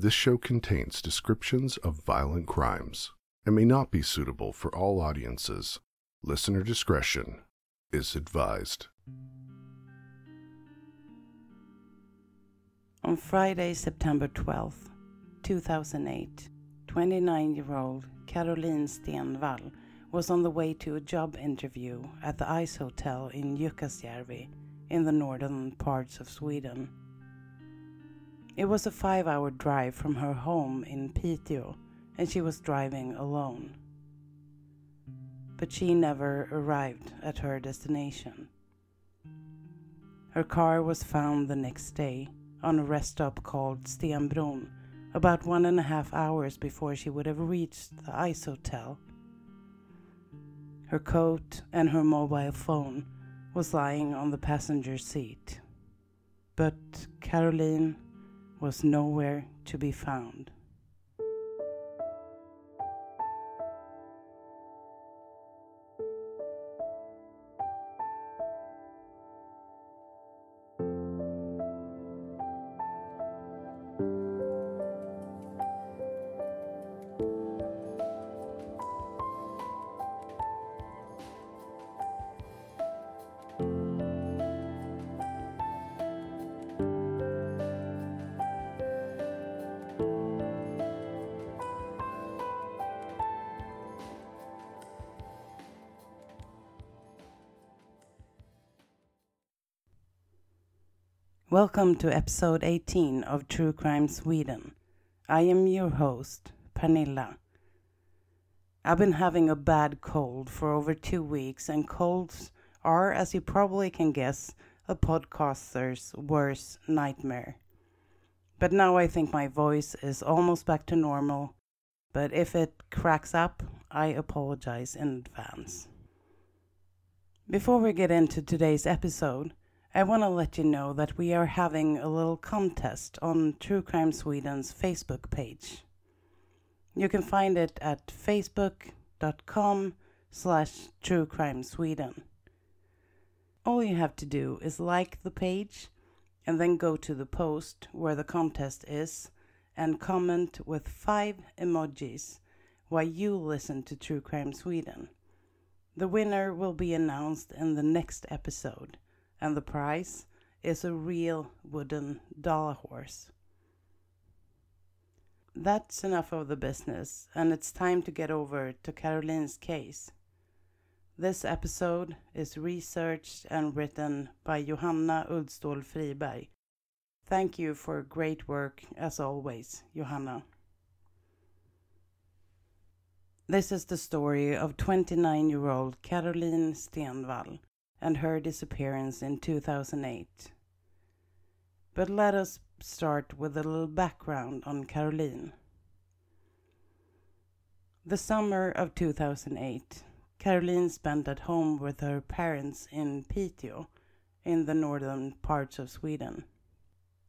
This show contains descriptions of violent crimes and may not be suitable for all audiences. Listener discretion is advised. On Friday, September 12th, 2008, 29 year old Carolin Stenvall was on the way to a job interview at the Ice Hotel in Jukkasjärvi in the northern parts of Sweden. It was a five hour drive from her home in Piteå, and she was driving alone. But she never arrived at her destination. Her car was found the next day on a rest stop called Stenbron, about one and a half hours before she would have reached the ice hotel. Her coat and her mobile phone was lying on the passenger seat. But Carolin was nowhere to be found. Welcome to episode 18 of True Crime Sweden. I am your host, Pernilla. I've been having a bad cold for over two weeks, and colds are, as you probably can guess, a podcaster's worst nightmare. But now I think my voice is almost back to normal, but if it cracks up, I apologize in advance. Before we get into today's episode, I want to let you know that we are having a little contest on True Crime Sweden's Facebook page. You can find it at facebook.com slash True Crime Sweden. All you have to do is like the page and then go to the post where the contest is and comment with five emojis while you listen to True Crime Sweden. The winner will be announced in the next episode and the prize is a real wooden Dala horse. That's enough of the business, and it's time to get over to Carolin's case. This episode is researched and written by Johanna Uldstål Friberg. Thank you for great work as always, Johanna. This is the story of 29 year old Carolin Stenvall and her disappearance in 2008. But let us start with a little background on Carolin. The summer of 2008, Carolin spent at home with her parents in Piteå, in the northern parts of Sweden.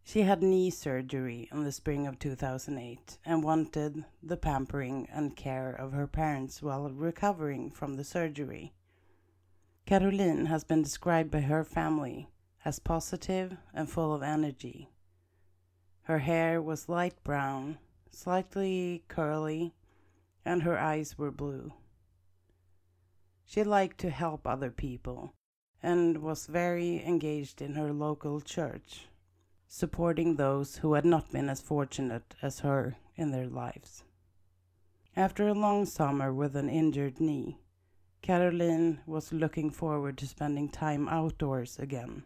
She had knee surgery in the spring of 2008 and wanted the pampering and care of her parents while recovering from the surgery. Carolin has been described by her family as positive and full of energy. Her hair was light brown, slightly curly, and her eyes were blue. She liked to help other people and was very engaged in her local church, supporting those who had not been as fortunate as her in their lives. After a long summer with an injured knee, Carolin was looking forward to spending time outdoors again.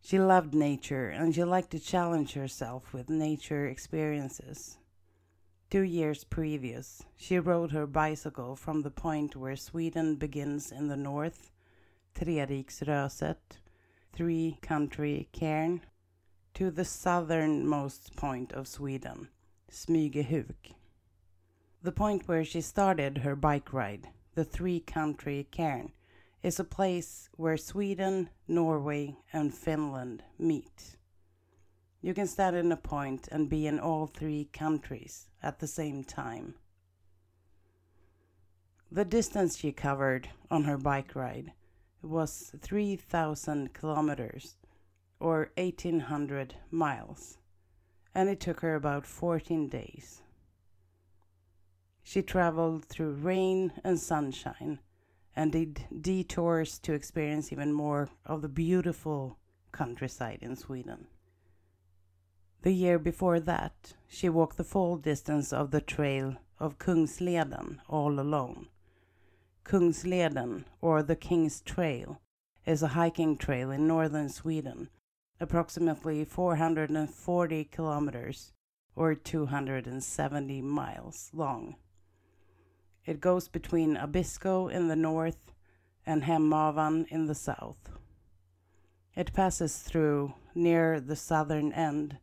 She loved nature and she liked to challenge herself with nature experiences. Two years previous, she rode her bicycle from the point where Sweden begins in the north, Treriksröset, three country cairn, to the southernmost point of Sweden, Smygehuk. The point where she started her bike ride the three country cairn, is a place where Sweden, Norway, and Finland meet. You can stand in a point and be in all three countries at the same time. The distance she covered on her bike ride was 3,000 kilometers or 1,800 miles, and it took her about 14 days. She traveled through rain and sunshine and did detours to experience even more of the beautiful countryside in Sweden. The year before that, she walked the full distance of the trail of Kungsleden all alone. Kungsleden, or the King's Trail, is a hiking trail in northern Sweden, approximately 440 kilometers or 270 miles long. It goes between Abisko in the north and Hemavan in the south. It passes through, near the southern end,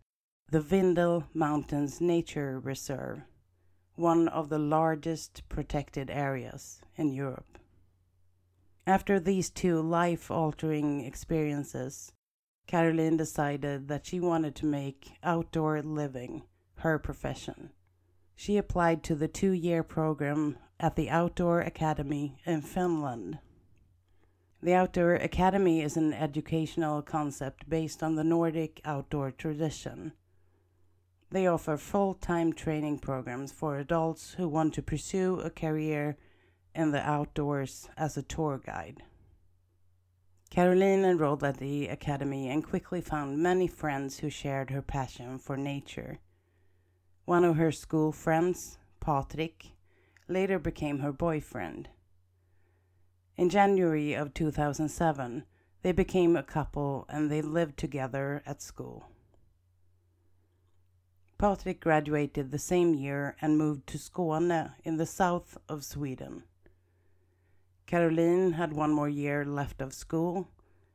the Vindel Mountains Nature Reserve, one of the largest protected areas in Europe. After these two life altering experiences, Carolin decided that she wanted to make outdoor living her profession. She applied to the two year program at the Outdoor Academy in Finland. The Outdoor Academy is an educational concept based on the Nordic outdoor tradition. They offer full time training programs for adults who want to pursue a career in the outdoors as a tour guide. Carolin enrolled at the academy and quickly found many friends who shared her passion for nature. One of her school friends, Patrik, later became her boyfriend. In January of 2007, they became a couple and they lived together at school. Patrik graduated the same year and moved to Skåne in the south of Sweden. Carolin had one more year left of school,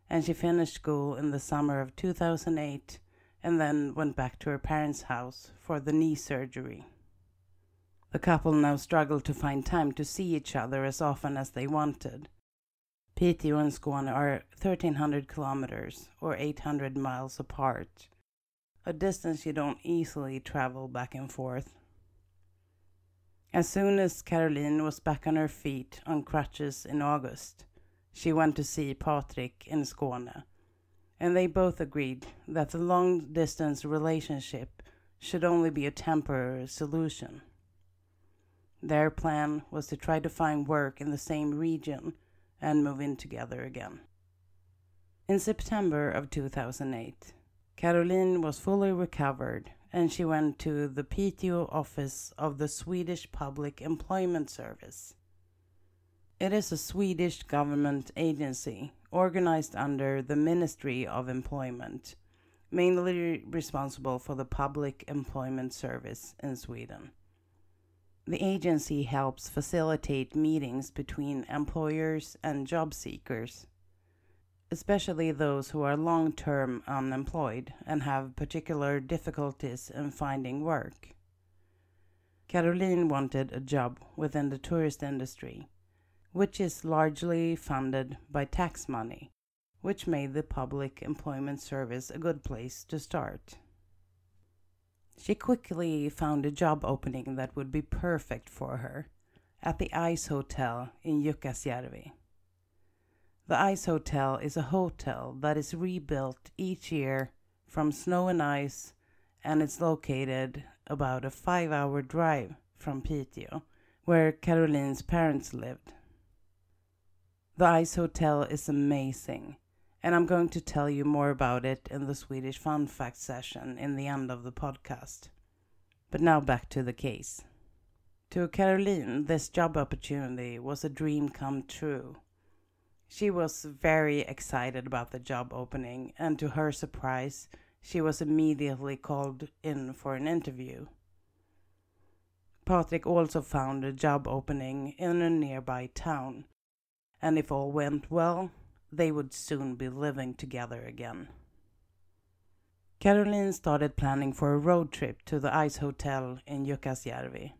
and she finished school in the summer of 2008 and then went back to her parents' house for the knee surgery. The couple now struggled to find time to see each other as often as they wanted. Piteå and Skåne are 1300 kilometers or 800 miles apart, a distance you don't easily travel back and forth. As soon as Carolin was back on her feet on crutches in August, she went to see Patrik in Skåne, and they both agreed that the long distance relationship should only be a temporary solution. Their plan was to try to find work in the same region and move in together again. In September of 2008, Carolin was fully recovered and she went to the Piteå office of the Swedish Public Employment Service. It is a Swedish government agency organized under the Ministry of Employment, mainly responsible for the public employment service in Sweden. The agency helps facilitate meetings between employers and job seekers, especially those who are long term unemployed and have particular difficulties in finding work. Carolin wanted a job within the tourist industry, which is largely funded by tax money, which made the public employment service a good place to start. She quickly found a job opening that would be perfect for her at the Ice Hotel in Jukkasjärvi. The Ice Hotel is a hotel that is rebuilt each year from snow and ice, and it's located about a five hour drive from Piteå, where Carolin's parents lived. The Ice Hotel is amazing and I'm going to tell you more about it in the Swedish Fun Fact session in the end of the podcast. But now back to the case. To Carolin, this job opportunity was a dream come true. She was very excited about the job opening, and to her surprise, she was immediately called in for an interview. Patrik also found a job opening in a nearby town, and if all went well, they would soon be living together again. Carolin started planning for a road trip to the ice hotel in Jukkasjärvi.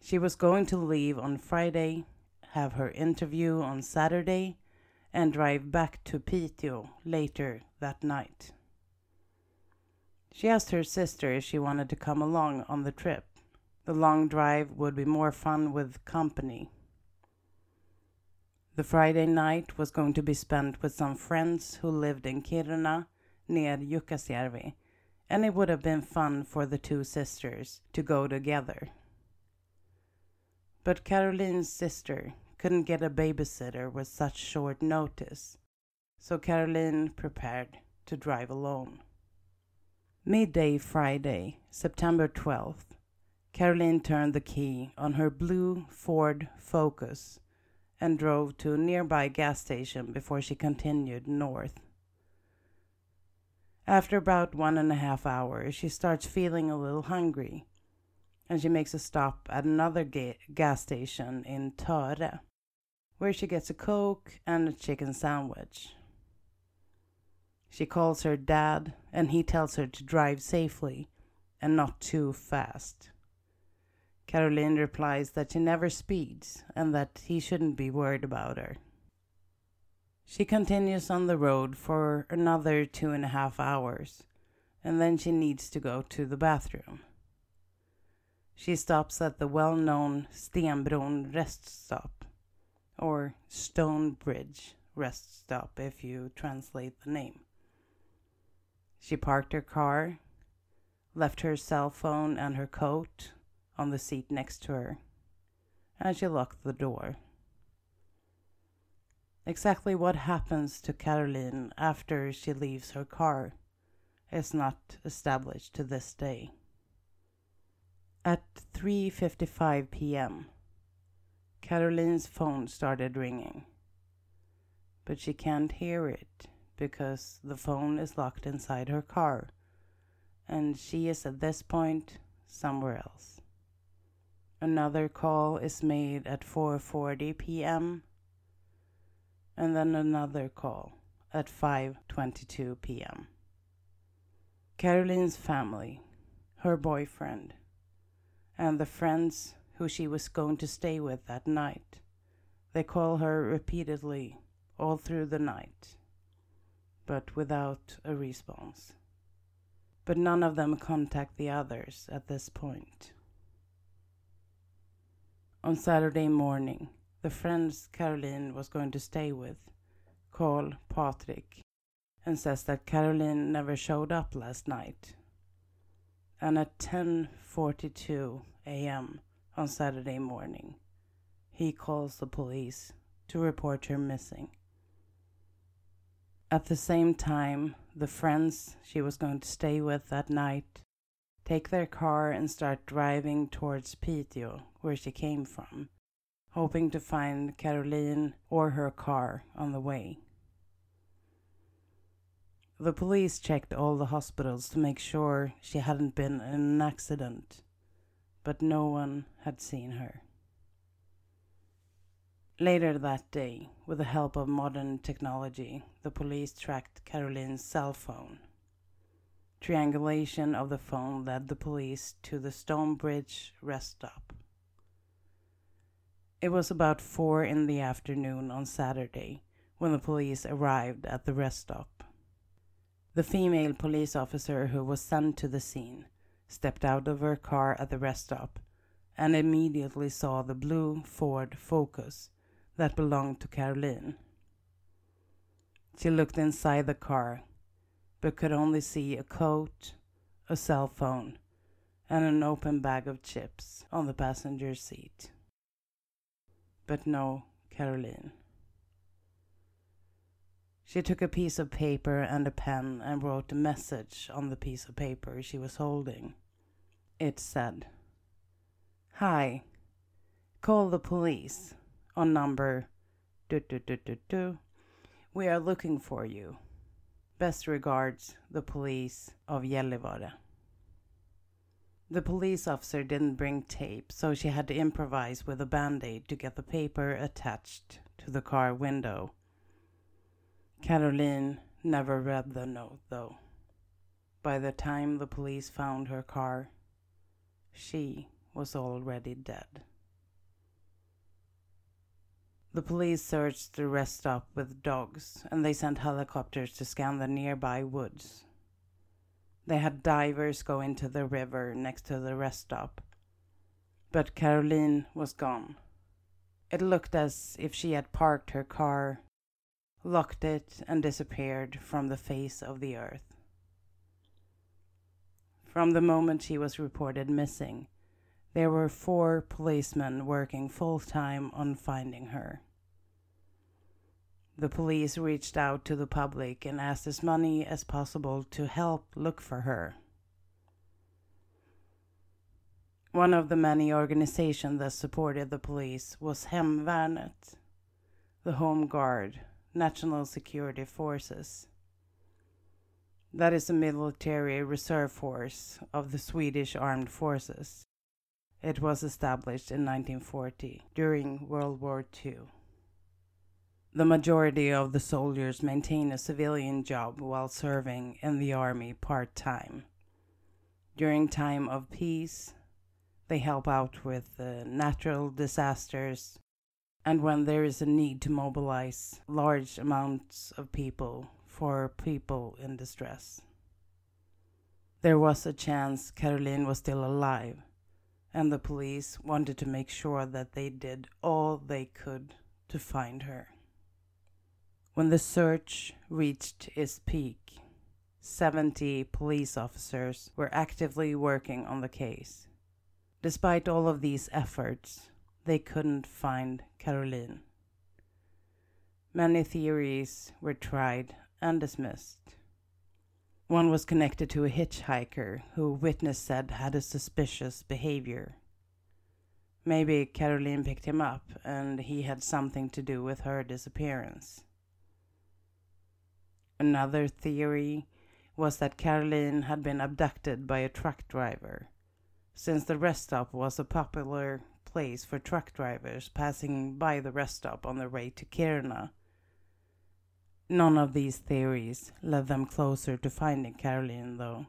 She was going to leave on Friday, have her interview on Saturday, and drive back to Piteå later that night. She asked her sister if she wanted to come along on the trip. The long drive would be more fun with company. The Friday night was going to be spent with some friends who lived in Kiruna near Jukkasjärvi, and it would have been fun for the two sisters to go together. But Carolin's sister couldn't get a babysitter with such short notice, so Carolin prepared to drive alone. Midday Friday, September 12th, Carolin turned the key on her blue Ford Focus and drove to a nearby gas station before she continued north. After about one and a half hours, she starts feeling a little hungry, and she makes a stop at another ga- gas station in Töre, where she gets a Coke and a chicken sandwich. She calls her dad, and he tells her to drive safely and not too fast. Carolin replies that she never speeds and that he shouldn't be worried about her. She continues on the road for another two and a half hours, and then she needs to go to the bathroom. She stops at the well known Stenbron rest stop, or Stone Bridge rest stop if you translate the name. She parked her car, left her cell phone and her coat on the seat next to her, and she locked the door. Exactly what happens to Carolin after she leaves her car is not established to this day. At 3:55 p.m., Carolin's phone started ringing. But she can't hear it because the phone is locked inside her car and she is at this point somewhere else. Another call is made at 4:40 p.m. and then another call at 5:22 p.m. Carolin's family, her boyfriend, and the friends who she was going to stay with that night. They call her repeatedly all through the night, but without a response. But none of them contact the others at this point. On Saturday morning, the friends Carolin was going to stay with call Patrik and says that Carolin never showed up last night. And at 10:42 a.m. on Saturday morning, he calls the police to report her missing. At the same time, the friends she was going to stay with that night take their car and start driving towards Piteå, where she came from, hoping to find Carolin or her car on the way. The police checked all the hospitals to make sure she hadn't been in an accident, but no one had seen her. Later that day, with the help of modern technology, the police tracked Carolin's cell phone. Triangulation of the phone led the police to the Stonebridge rest stop. It was about four in the afternoon on Saturday when the police arrived at the rest stop. The female police officer who was sent to the scene stepped out of her car at the rest stop and immediately saw the blue Ford Focus that belonged to Carolin. She looked inside the car, but could only see a coat, a cell phone, and an open bag of chips on the passenger seat but no Carolin. She took a piece of paper and a pen and wrote a message on the piece of paper she was holding. It said, Hi, call the police on number do do do do do. We are looking for you. Best regards, the police of Gällivare. The police officer didn't bring tape, so she had to improvise with a band aid to get the paper attached to the car window. Carolin never read the note, though. By the time the police found her car, she was already dead. The police searched the rest stop with dogs, and they sent helicopters to scan the nearby woods. They had divers go into the river next to the rest stop. But Carolin was gone. It looked as if she had parked her car, locked it, and disappeared from the face of the earth. From the moment she was reported missing, there were four policemen working full time on finding her. The police reached out to the public and asked as many as possible to help look for her. One of the many organizations that supported the police was Hemvärnet, the Home Guard, National Security Forces. That is a military reserve force of the Swedish Armed Forces. It was established in 1940 during World War II. The majority of the soldiers maintain a civilian job while serving in the army part time. During time of peace, they help out with uh, natural disasters and when there is a need to mobilize large amounts of people for people in distress. There was a chance Carolin was still alive, and the police wanted to make sure that they did all they could to find her. When the search reached its peak, 70 police officers were actively working on the case. Despite all of these efforts, they couldn't find Carolin. Many theories were tried and dismissed. One was connected to a hitchhiker who witness said had a suspicious behavior. Maybe Carolin picked him up and he had something to do with her disappearance. Another theory was that Carolin had been abducted by a truck driver since the rest stop was a popular place for truck drivers passing by the rest stop on their way to Kiruna. None of these theories led them closer to finding Carolin, though.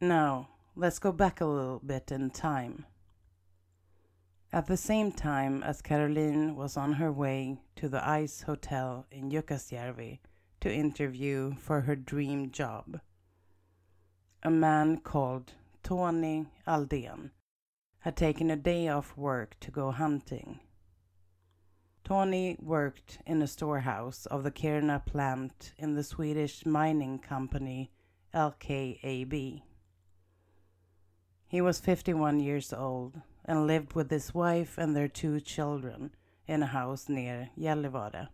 Now, let's go back a little bit in time. At the same time as Carolin was on her way to the Ice Hotel in Jukkasjärvi to interview for her dream job, a man called Tony Aldén had taken a day off work to go hunting. Tony worked in a storehouse of the Kiruna plant in the Swedish mining company LKAB. He was 51 years old and lived with his wife and their two children in a house near Gällivare.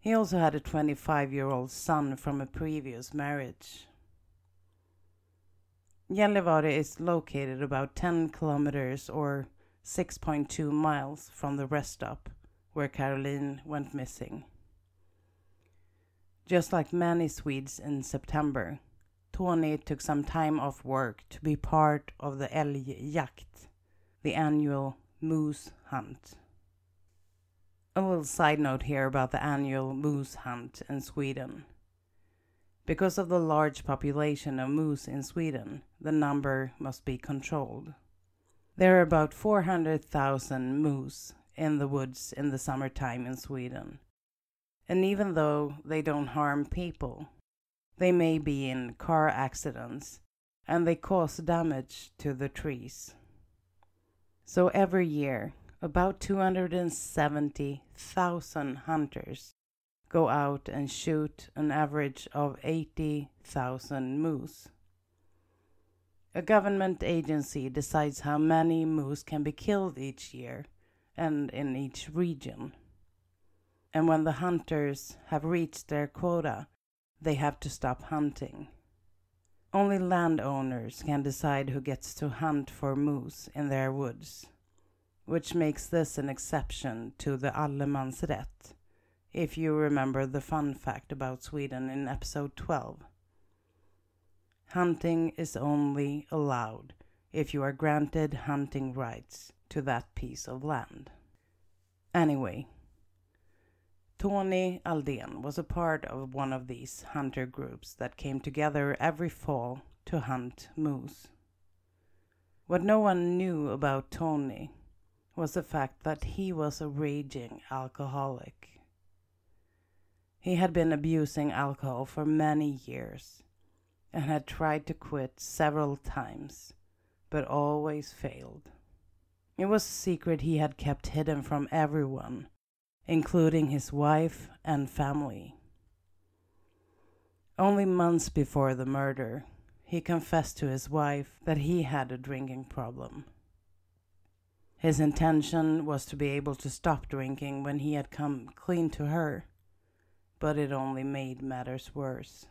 He also had a 25 year old son from a previous marriage. Gällivare is located about 10 kilometers or 6.2 miles from the rest stop where Carolin went missing. Just like many Swedes in September, Tony took some time off work to be part of the älgjakt, the annual moose hunt. A little side note here about the annual moose hunt in Sweden. Because of the large population of moose in Sweden, the number must be controlled. There are about 400,000 moose in the woods in the summertime in Sweden. And even though they don't harm people, they may be in car accidents and they cause damage to the trees. So every year, about 270,000 hunters go out and shoot an average of 80,000 moose. A government agency decides how many moose can be killed each year and in each region. And when the hunters have reached their quota, they have to stop hunting. Only landowners can decide who gets to hunt for moose in their woods, which makes this an exception to the allemansrätt, if you remember the fun fact about Sweden in episode 12. Hunting is only allowed if you are granted hunting rights to that piece of land. Anyway, Tony Aldén was a part of one of these hunter groups that came together every fall to hunt moose. What no one knew about Tony was the fact that he was a raging alcoholic. He had been abusing alcohol for many years and had tried to quit several times, but always failed. It was a secret he had kept hidden from everyone, including his wife and family. Only months before the murder, he confessed to his wife that he had a drinking problem. His intention was to be able to stop drinking when he had come clean to her but it only made matters worse.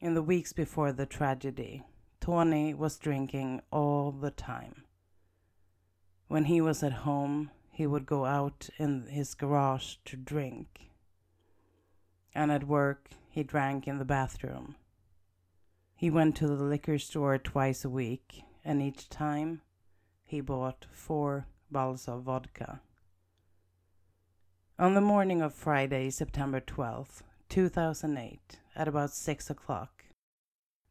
In the weeks before the tragedy, Tony was drinking all the time. When he was at home, he would go out in his garage to drink. And at work, he drank in the bathroom. He went to the liquor store twice a week, and each time he bought four bottles of vodka. On the morning of Friday, September 12th, 2008, at about 6 o'clock,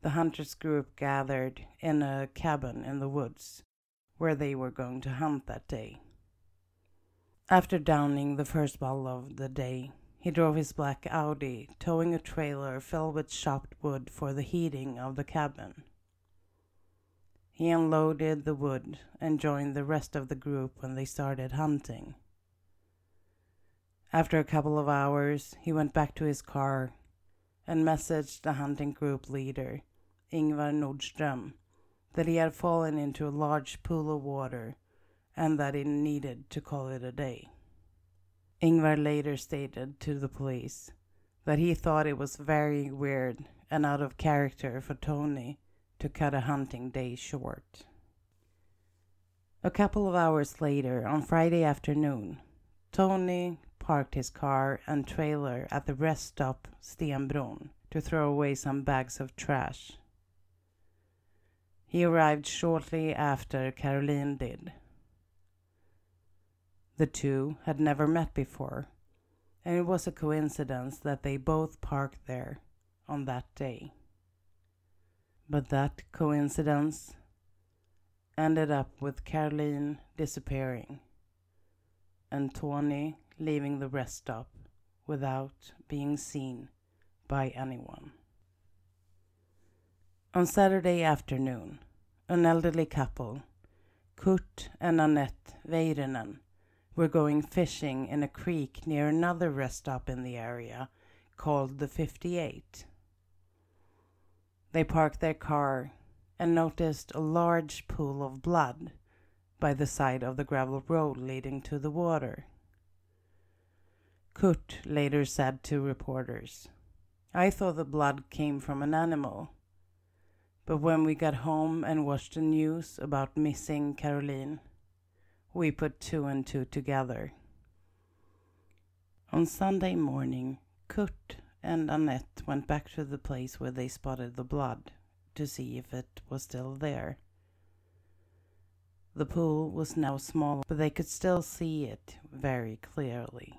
the hunters group gathered in a cabin in the woods where they were going to hunt that day. After downing the first bottle of the day, he drove his black Audi, towing a trailer filled with chopped wood for the heating of the cabin. He unloaded the wood and joined the rest of the group when they started hunting. After a couple of hours, he went back to his car and messaged the hunting group leader, Ingvar Nordström, that he had fallen into a large pool of water and that he needed to call it a day. Ingvar later stated to the police that he thought it was very weird and out of character for Tony to cut a hunting day short. A couple of hours later, on Friday afternoon, Tony parked his car and trailer at the rest stop Stenbron to throw away some bags of trash. He arrived shortly after Carolin did. The two had never met before, and it was a coincidence that they both parked there on that day. But that coincidence ended up with Carolin disappearing and Tony leaving the rest stop without being seen by anyone. On Saturday afternoon, an elderly couple, Kurt and Annette Väyrynen, were going fishing in a creek near another rest stop in the area called the 58. They parked their car and noticed a large pool of blood by the side of the gravel road leading to the water. Kurt later said to reporters, I thought the blood came from an animal. But when we got home and watched the news about missing Carolin, we put two and two together. On Sunday morning, Kurt and Annette went back to the place where they spotted the blood to see if it was still there. The pool was now small, but they could still see it very clearly.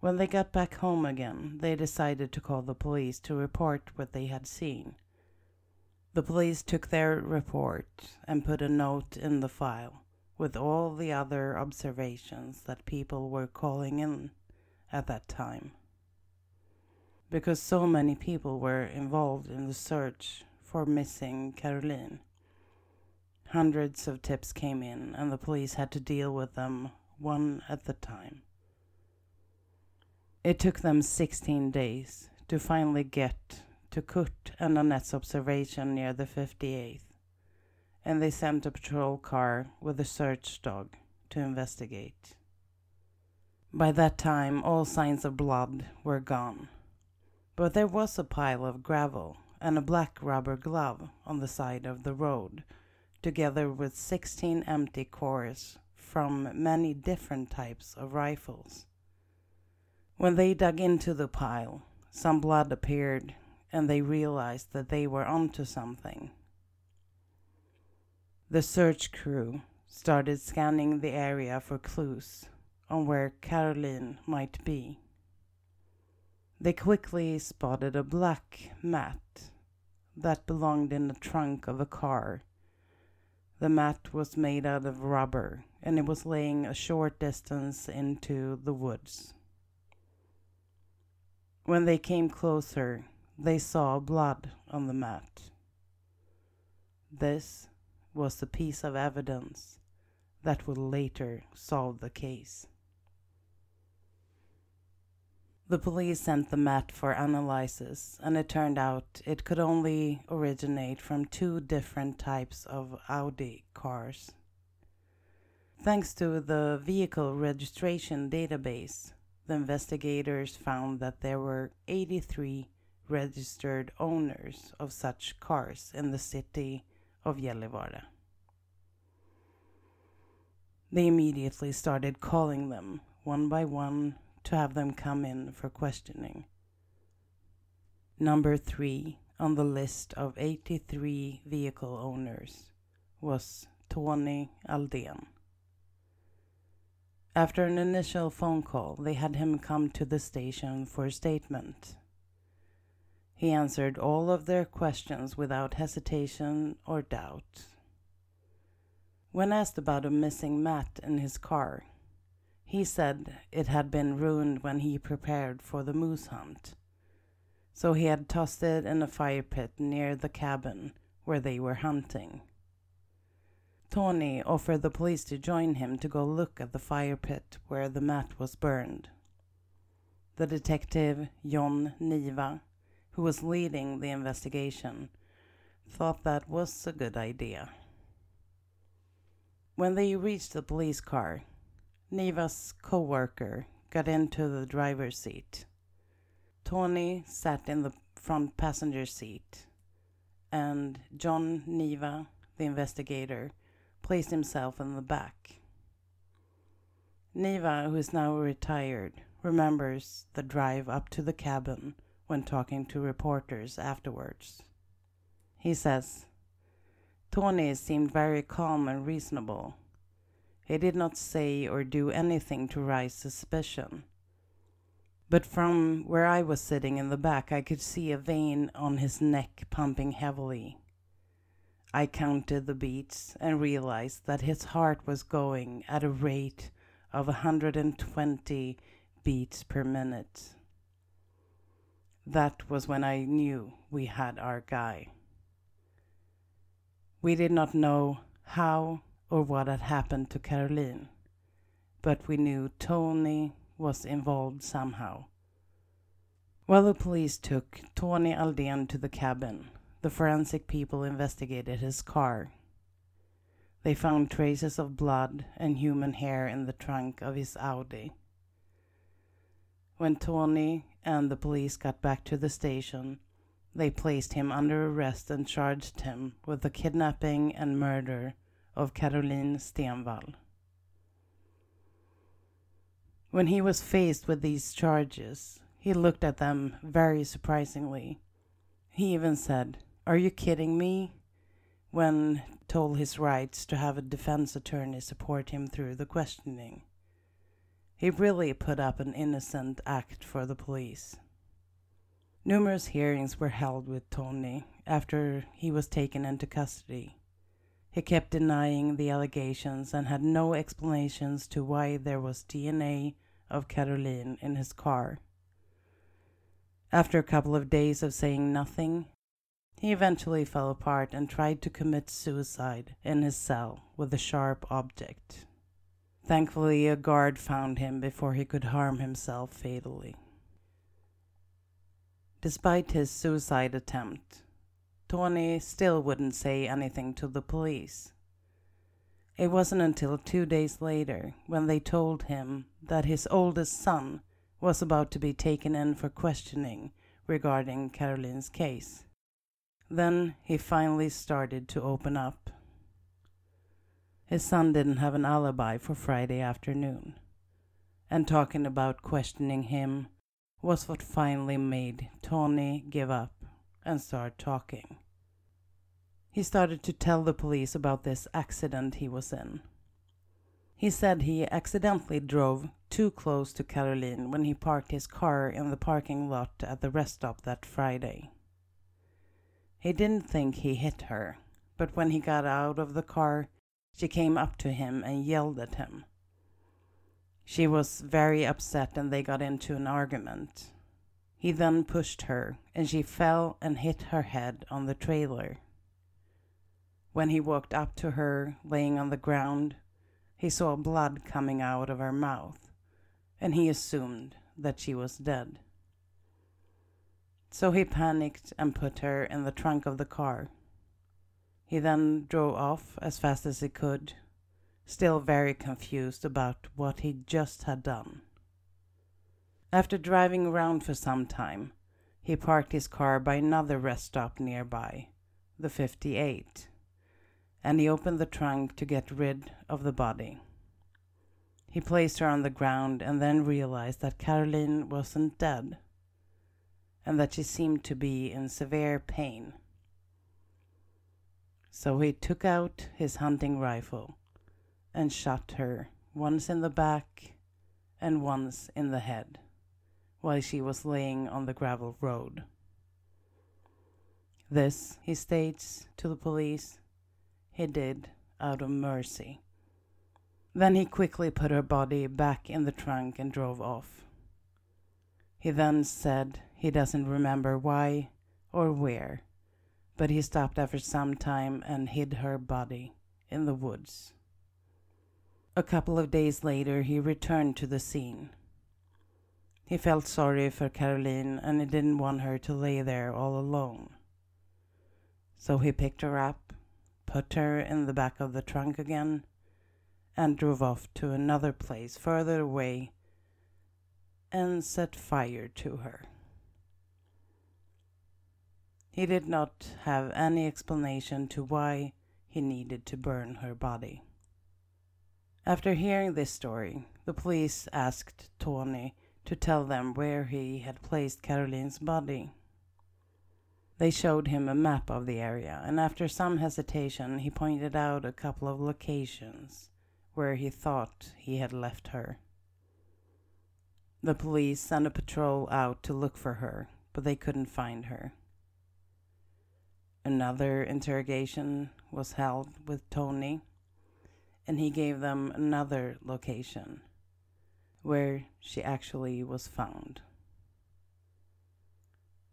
When they got back home again, they decided to call the police to report what they had seen. The police took their report and put a note in the file with all the other observations that people were calling in at that time. Because so many people were involved in the search for missing Carolin. Hundreds of tips came in, and the police had to deal with them one at a time. It took them 16 days to finally get to Kurt and Annette's observation near the 58th, and they sent a patrol car with a search dog to investigate. By that time, all signs of blood were gone, but there was a pile of gravel and a black rubber glove on the side of the road, together with 16 empty cores from many different types of rifles. When they dug into the pile, some blood appeared and they realized that they were onto something. The search crew started scanning the area for clues on where Carolin might be. They quickly spotted a black mat that belonged in the trunk of a car. The mat was made out of rubber and it was laying a short distance into the woods. When they came closer, they saw blood on the mat. This was the piece of evidence that would later solve the case. The police sent the mat for analysis, and it turned out it could only originate from two different types of Audi cars. Thanks to the vehicle registration database, the investigators found that there were 83 registered owners of such cars in the city of Gällivare. They immediately started calling them one by one to have them come in for questioning. Number three on the list of 83 vehicle owners was Tony Aldén. After an initial phone call, they had him come to the station for a statement. He answered all of their questions without hesitation or doubt. When asked about a missing mat in his car, he said it had been ruined when he prepared for the moose hunt. So he had tossed it in a fire pit near the cabin where they were hunting. Tony offered the police to join him to go look at the fire pit where the mat was burned. The detective, John Niva, who was leading the investigation, thought that was a good idea. When they reached the police car, Niva's co-worker got into the driver's seat. Tony sat in the front passenger seat, and John Niva, the investigator, placed himself in the back. Niva, who is now retired, remembers the drive up to the cabin when talking to reporters afterwards. He says, Tony seemed very calm and reasonable he did not say or do anything to raise suspicion. But from where I was sitting in the back, I could see a vein on his neck pumping heavily. I counted the beats and realized that his heart was going at a rate of 120 beats per minute. That was when I knew we had our guy. We did not know how or what had happened to Carolin, but we knew Tony was involved somehow. While the police took Tony Aldén to the cabin, the forensic people investigated his car. They found traces of blood and human hair in the trunk of his Audi. When Tony and the police got back to the station, they placed him under arrest and charged him with the kidnapping and murder of Carolin Stenvall. When he was faced with these charges, he looked at them very surprisingly. He even said, Are you kidding me? when told his rights to have a defense attorney support him through the questioning. He really put up an innocent act for the police. Numerous hearings were held with Tony after he was taken into custody. He kept denying the allegations and had no explanations to why there was DNA of Carolin in his car. After a couple of days of saying nothing, he eventually fell apart and tried to commit suicide in his cell with a sharp object. Thankfully, a guard found him before he could harm himself fatally. Despite his suicide attempt, Tony still wouldn't say anything to the police. It wasn't until two days later when they told him that his oldest son was about to be taken in for questioning regarding Carolin's case. Then he finally started to open up. His son didn't have an alibi for Friday afternoon, and talking about questioning him was what finally made Tony give up and start talking. He started to tell the police about this accident he was in. He said he accidentally drove too close to Carolin when he parked his car in the parking lot at the rest stop that Friday. He didn't think he hit her, but when he got out of the car, she came up to him and yelled at him. She was very upset and they got into an argument. He then pushed her, and she fell and hit her head on the trailer. When he walked up to her, laying on the ground, he saw blood coming out of her mouth, and he assumed that she was dead. So he panicked and put her in the trunk of the car. He then drove off as fast as he could, still very confused about what he just had done. After driving around for some time, he parked his car by another rest stop nearby, the 58, and he opened the trunk to get rid of the body. He placed her on the ground and then realized that Carolin wasn't dead and that she seemed to be in severe pain. So he took out his hunting rifle and shot her once in the back and once in the head while she was laying on the gravel road. This, he states to the police, he did out of mercy. Then he quickly put her body back in the trunk and drove off. He then said he doesn't remember why or where, but he stopped after some time and hid her body in the woods. A couple of days later, he returned to the scene. He felt sorry for Carolin and he didn't want her to lay there all alone. So he picked her up, put her in the back of the trunk again, and drove off to another place further away and set fire to her. He did not have any explanation to why he needed to burn her body. After hearing this story, the police asked Tony to tell them where he had placed Carolin's body. They showed him a map of the area, and after some hesitation, he pointed out a couple of locations where he thought he had left her. The police sent a patrol out to look for her, but they couldn't find her. Another interrogation was held with Tony, and he gave them another location where she actually was found.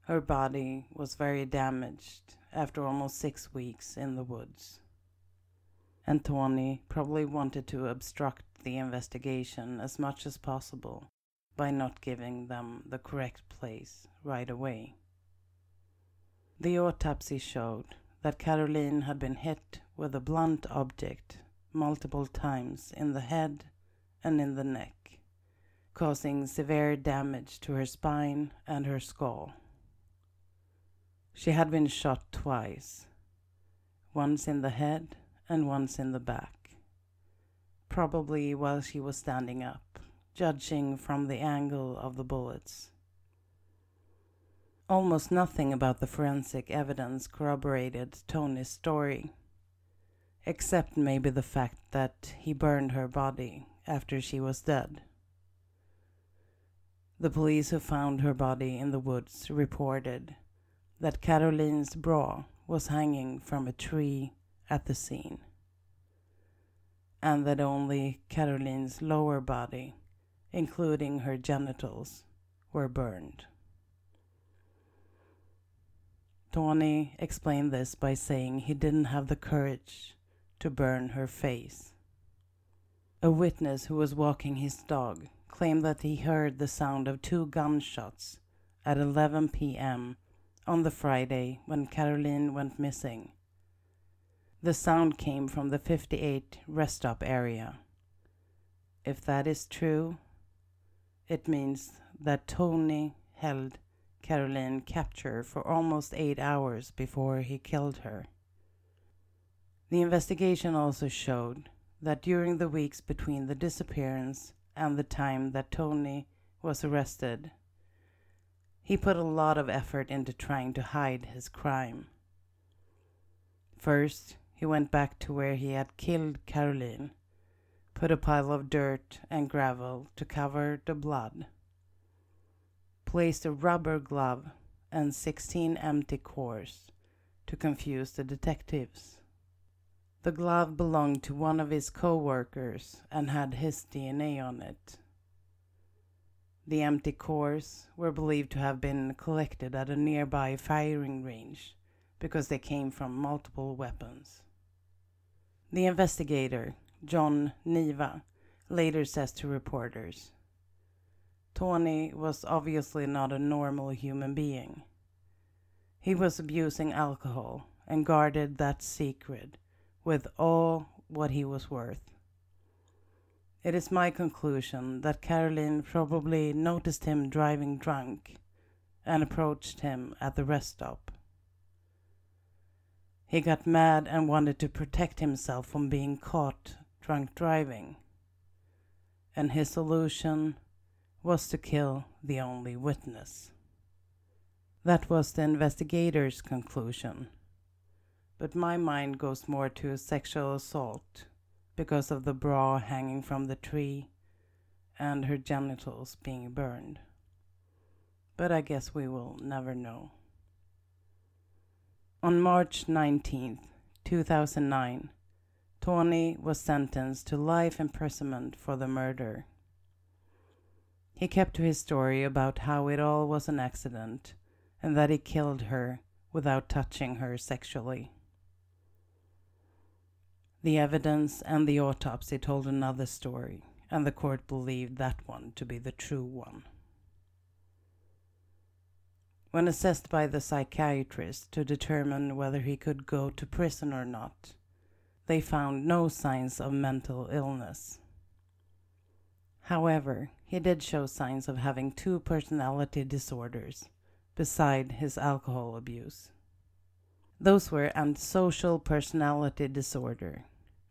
Her body was very damaged after almost six weeks in the woods. And Tony probably wanted to obstruct the investigation as much as possible by not giving them the correct place right away. The autopsy showed that Carolin had been hit with a blunt object multiple times in the head and in the neck causing severe damage to her spine and her skull. She had been shot twice, once in the head and once in the back, probably while she was standing up, judging from the angle of the bullets. Almost nothing about the forensic evidence corroborated Tony's story, except maybe the fact that he burned her body after she was dead. The police who found her body in the woods reported that Carolin's bra was hanging from a tree at the scene, and that only Carolin's lower body, including her genitals, were burned. Tony explained this by saying he didn't have the courage to burn her face. A witness who was walking his dog claimed that he heard the sound of two gunshots at 11 p.m. on the Friday when Carolin went missing. The sound came from the 58 rest stop area. If that is true, it means that Tony held Carolin captured for almost eight hours before he killed her. The investigation also showed that during the weeks between the disappearance and the time that Tony was arrested. He put a lot of effort into trying to hide his crime. First, he went back to where he had killed Carolin, put a pile of dirt and gravel to cover the blood, placed a rubber glove and 16 empty cores to confuse the detectives. The glove belonged to one of his co workers and had his DNA on it. The empty cores were believed to have been collected at a nearby firing range because they came from multiple weapons. The investigator, John Niva, later says to reporters Tony was obviously not a normal human being. He was abusing alcohol and guarded that secret with all what he was worth. It is my conclusion that Carolin probably noticed him driving drunk and approached him at the rest stop. He got mad and wanted to protect himself from being caught drunk driving. And his solution was to kill the only witness. That was the investigator's conclusion. But my mind goes more to a sexual assault because of the bra hanging from the tree and her genitals being burned. But I guess we will never know. On March 19th, 2009, Tony was sentenced to life imprisonment for the murder. He kept to his story about how it all was an accident and that he killed her without touching her sexually. The evidence and the autopsy told another story, and the court believed that one to be the true one. When assessed by the psychiatrist to determine whether he could go to prison or not, they found no signs of mental illness. However, he did show signs of having two personality disorders beside his alcohol abuse. Those were antisocial personality disorder,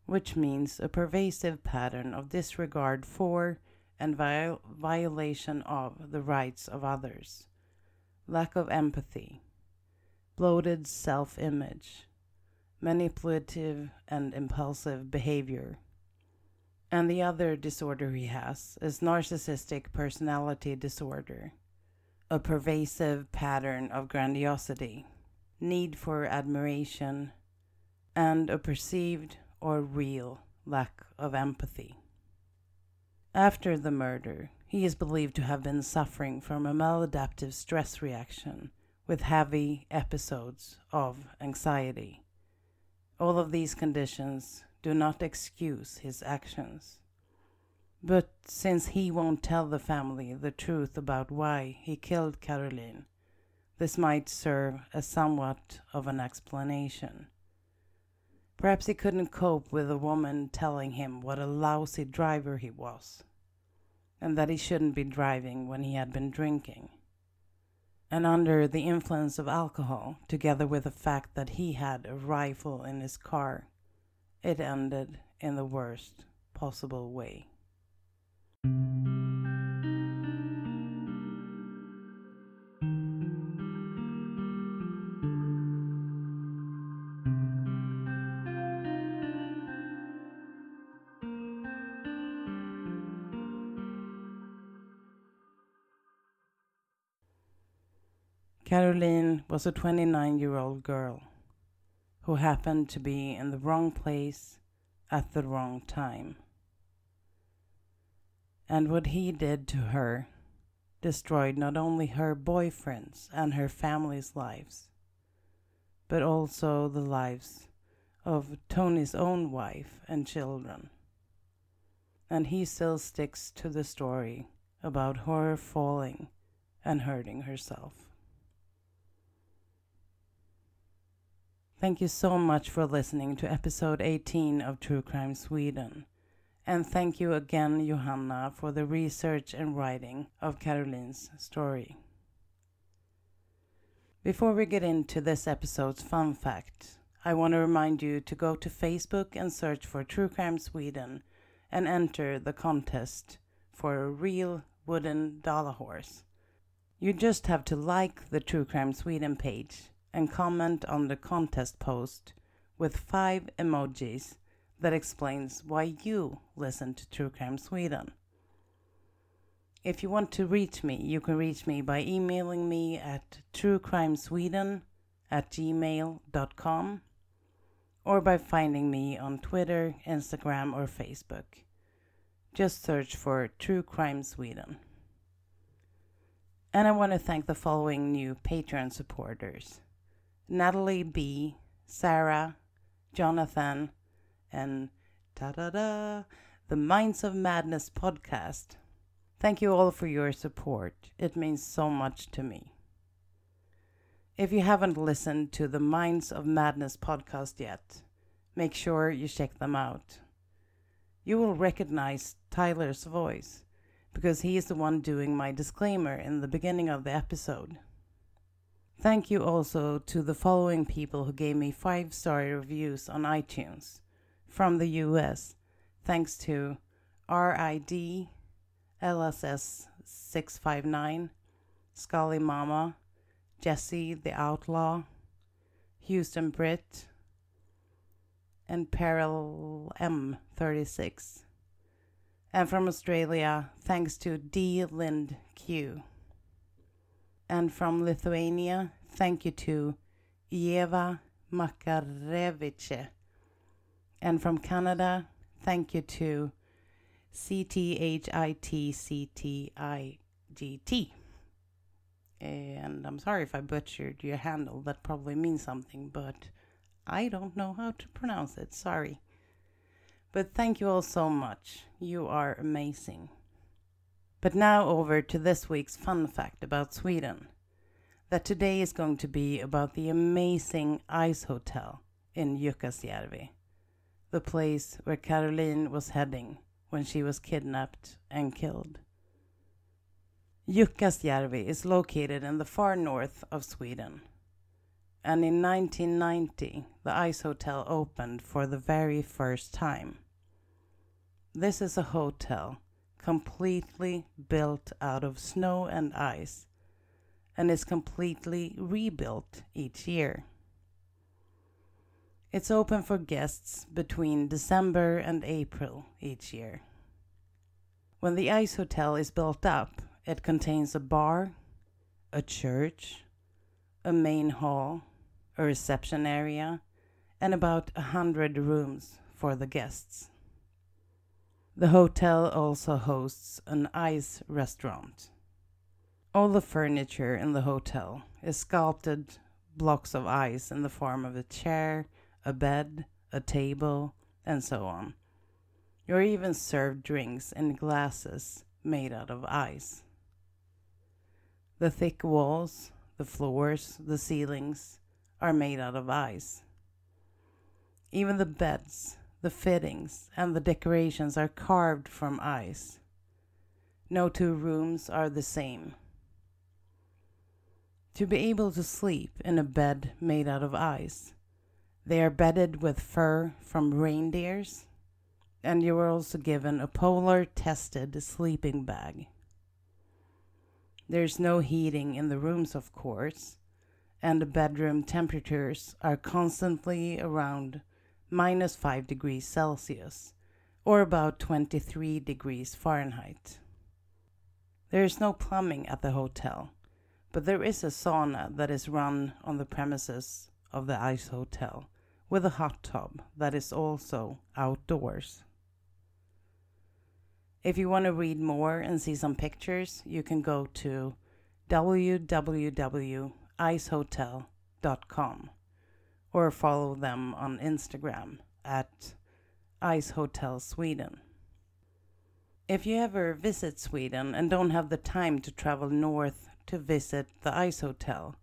which means a pervasive pattern of disregard for and viol violation of the rights of others, lack of empathy, bloated self image, manipulative and impulsive behavior. And the other disorder he has is narcissistic personality disorder a pervasive pattern of grandiosity, need for admiration, and a perceived or real lack of empathy. After the murder, he is believed to have been suffering from a maladaptive stress reaction with heavy episodes of anxiety. All of these conditions do not excuse his actions. But since he won't tell the family the truth about why he killed Carolin, this might serve as somewhat of an explanation. Perhaps he couldn't cope with a woman telling him what a lousy driver he was, and that he shouldn't be driving when he had been drinking. And under the influence of alcohol, together with the fact that he had a rifle in his car, it ended in the worst possible way. Carolin was a 29 year old girl who happened to be in the wrong place at the wrong time. And what he did to her destroyed not only her boyfriend's and her family's lives, but also the lives of Tony's own wife and children. And he still sticks to the story about her falling and hurting herself. Thank you so much for listening to episode 18 of True Crime Sweden. And thank you again, Johanna, for the research and writing of Carolin's story. Before we get into this episode's fun fact, I want to remind you to go to Facebook and search for True Crime Sweden and enter the contest for a real wooden Dala horse. You just have to like the True Crime Sweden page and comment on the contest post with five emojis that explains why you listen to True Crime Sweden. If you want to reach me, you can reach me by emailing me at truecrimesweden at gmail.com or by finding me on Twitter, Instagram, or Facebook. Just search for True Crime Sweden. And I want to thank the following new Patreon supporters Natalie B., Sarah, Jonathan, and da da da, the Minds of Madness podcast. Thank you all for your support. It means so much to me. If you haven't listened to the Minds of Madness podcast yet, make sure you check them out. You will recognize Tyler's voice because he is the one doing my disclaimer in the beginning of the episode. Thank you also to the following people who gave me five star reviews on iTunes from the US, thanks to RID, LSS659, Scully Mama, Jesse the Outlaw, Houston Britt, and Peril M36. And from Australia, thanks to D. Lind Q. And from Lithuania, thank you to Eva Makarevice. And from Canada, thank you to CTHITCTIGT. And I'm sorry if I butchered your handle, that probably means something, but I don't know how to pronounce it. Sorry. But thank you all so much. You are amazing. But now over to this week's fun fact about Sweden. That today is going to be about the amazing ice hotel in Jukkasjärvi, the place where Carolin was heading when she was kidnapped and killed. Jukkasjärvi is located in the far north of Sweden. And in 1990, the Ice Hotel opened for the very first time. This is a hotel completely built out of snow and ice and is completely rebuilt each year. It's open for guests between December and April each year. When the Ice Hotel is built up, it contains a bar, a church, a main hall, a reception area, and about a hundred rooms for the guests. The hotel also hosts an ice restaurant. All the furniture in the hotel is sculpted blocks of ice in the form of a chair, a bed, a table, and so on. You're even served drinks in glasses made out of ice. The thick walls, the floors, the ceilings are made out of ice. Even the beds, the fittings, and the decorations are carved from ice. No two rooms are the same. To be able to sleep in a bed made out of ice, they are bedded with fur from reindeers, and you are also given a polar tested sleeping bag. There's no heating in the rooms, of course, and the bedroom temperatures are constantly around minus 5 degrees Celsius, or about 23 degrees Fahrenheit. There is no plumbing at the hotel, but there is a sauna that is run on the premises of the Ice Hotel with a hot tub that is also outdoors. If you want to read more and see some pictures, you can go to www.icehotel.com or follow them on Instagram at Ice Hotel Sweden. If you ever visit Sweden and don't have the time to travel north to visit the Ice Hotel,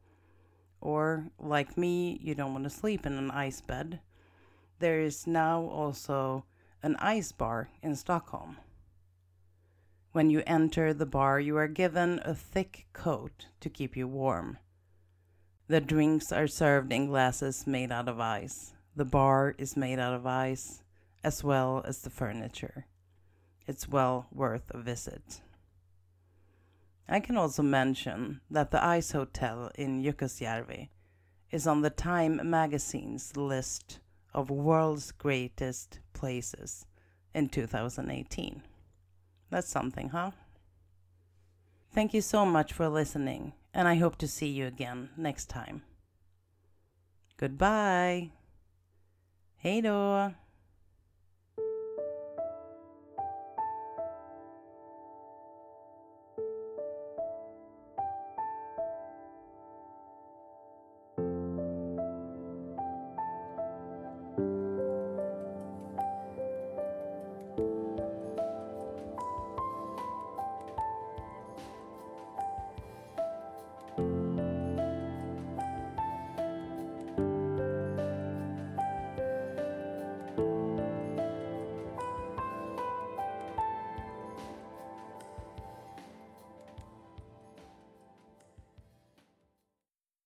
or like me, you don't want to sleep in an ice bed, there is now also an ice bar in Stockholm. When you enter the bar, you are given a thick coat to keep you warm. The drinks are served in glasses made out of ice. The bar is made out of ice, as well as the furniture. It's well worth a visit. I can also mention that the Ice Hotel in Jukkasjärvi is on the Time magazine's list of world's greatest places in 2018. That's something, huh? Thank you so much for listening, and I hope to see you again next time. Goodbye. Hej då.